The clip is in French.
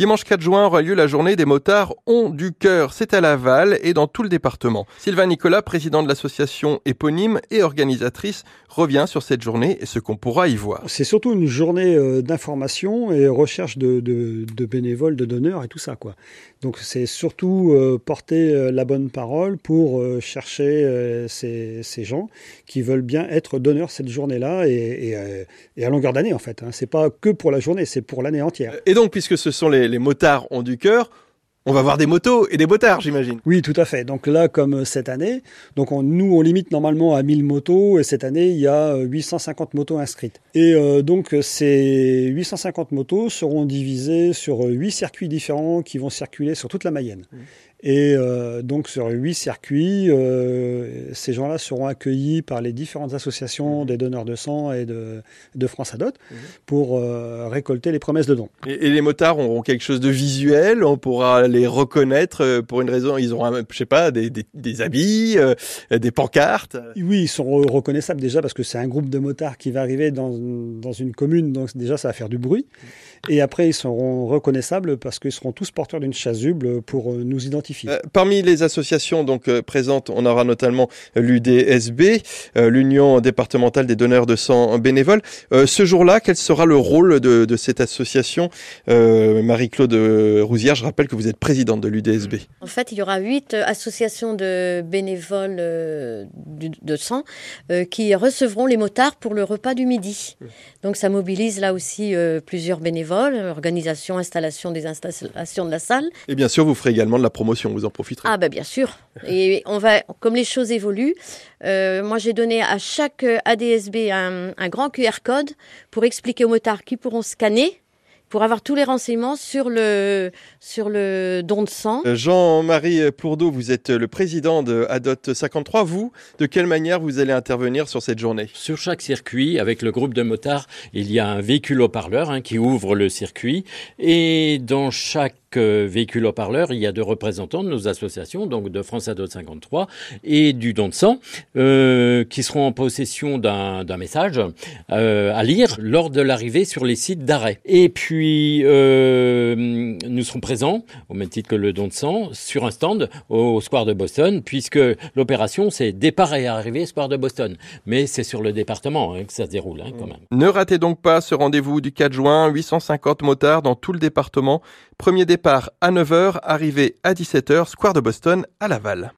Dimanche 4 juin aura lieu la journée des motards ont du cœur. C'est à Laval et dans tout le département. Sylvain Nicolas, président de l'association éponyme et organisatrice, revient sur cette journée et ce qu'on pourra y voir. C'est surtout une journée euh, d'information et recherche de, bénévoles, de donneurs et tout ça. quoi. Donc c'est surtout euh, porter euh, la bonne parole pour chercher ces, gens qui veulent bien être donneurs cette journée-là et, à longueur d'année en fait. Hein. C'est pas que pour la journée, c'est pour l'année entière. Et donc puisque ce sont les, les motards ont du cœur, on va voir des motos et des motards, j'imagine. Oui, tout à fait. Donc là, comme cette année, donc nous, on limite normalement à 1000 motos et cette année, il y a 850 motos inscrites. Et euh, donc, ces 850 motos seront divisées sur 8 circuits différents qui vont circuler sur toute la Mayenne. Mmh. Et euh, donc sur huit circuits, euh, ces gens-là seront accueillis par les différentes associations des donneurs de sang et de, de France Adot mhm. pour euh, récolter les promesses de dons. Et, les motards auront quelque chose de visuel, on pourra les reconnaître pour une raison, ils auront, je sais pas, des, des, des habits, des pancartes? Oui, ils sont reconnaissables déjà parce que c'est un groupe de motards qui va arriver dans, dans une commune, donc déjà ça va faire du bruit. Et après, ils seront reconnaissables parce qu'ils seront tous porteurs d'une chasuble pour nous identifier euh, parmi les associations donc euh, présentes, on aura notamment l'UDSB, euh, l'Union départementale des donneurs de sang bénévoles. ce jour-là, quel sera le rôle de, cette association? Marie-Claude Rousière, je rappelle que vous êtes présidente de l'UDSB. En fait, il y aura huit associations de bénévoles de sang qui recevront les motards pour le repas du midi. Donc ça mobilise là aussi plusieurs bénévoles, organisation, installation des installations de la salle. Et bien sûr, vous ferez également de la promotion vous en profiterez. Ah ben bien sûr. Et on va, comme les choses évoluent, euh, moi j'ai donné à chaque ADSB un, un grand QR code pour expliquer aux motards qui pourront scanner pour avoir tous les renseignements sur le, sur le don de sang. Euh, Jean-Marie Plourdeau, vous êtes le président de ADOT 53. Vous, de quelle manière vous allez intervenir sur cette journée? Sur chaque circuit, avec le groupe de motards, il y a un véhicule haut-parleur hein, qui ouvre le circuit. Et dans chaque véhicule haut-parleur, il y a deux représentants de nos associations, donc de France Adot 53 et du don de sang, euh, qui seront en possession d'un message euh, à lire lors de l'arrivée sur les sites d'arrêt. Et puis, euh, nous serons présents, au même titre que le don de sang, sur un stand au Square de Boston, puisque l'opération, c'est départ et arrivée Square de Boston. Mais c'est sur le département hein, que ça se déroule, hein, quand même. Ne ratez donc pas ce rendez-vous du 4 juin, 850 motards dans tout le département. Premier départ à 9h, arrivée à 17h, Square de Boston à Laval.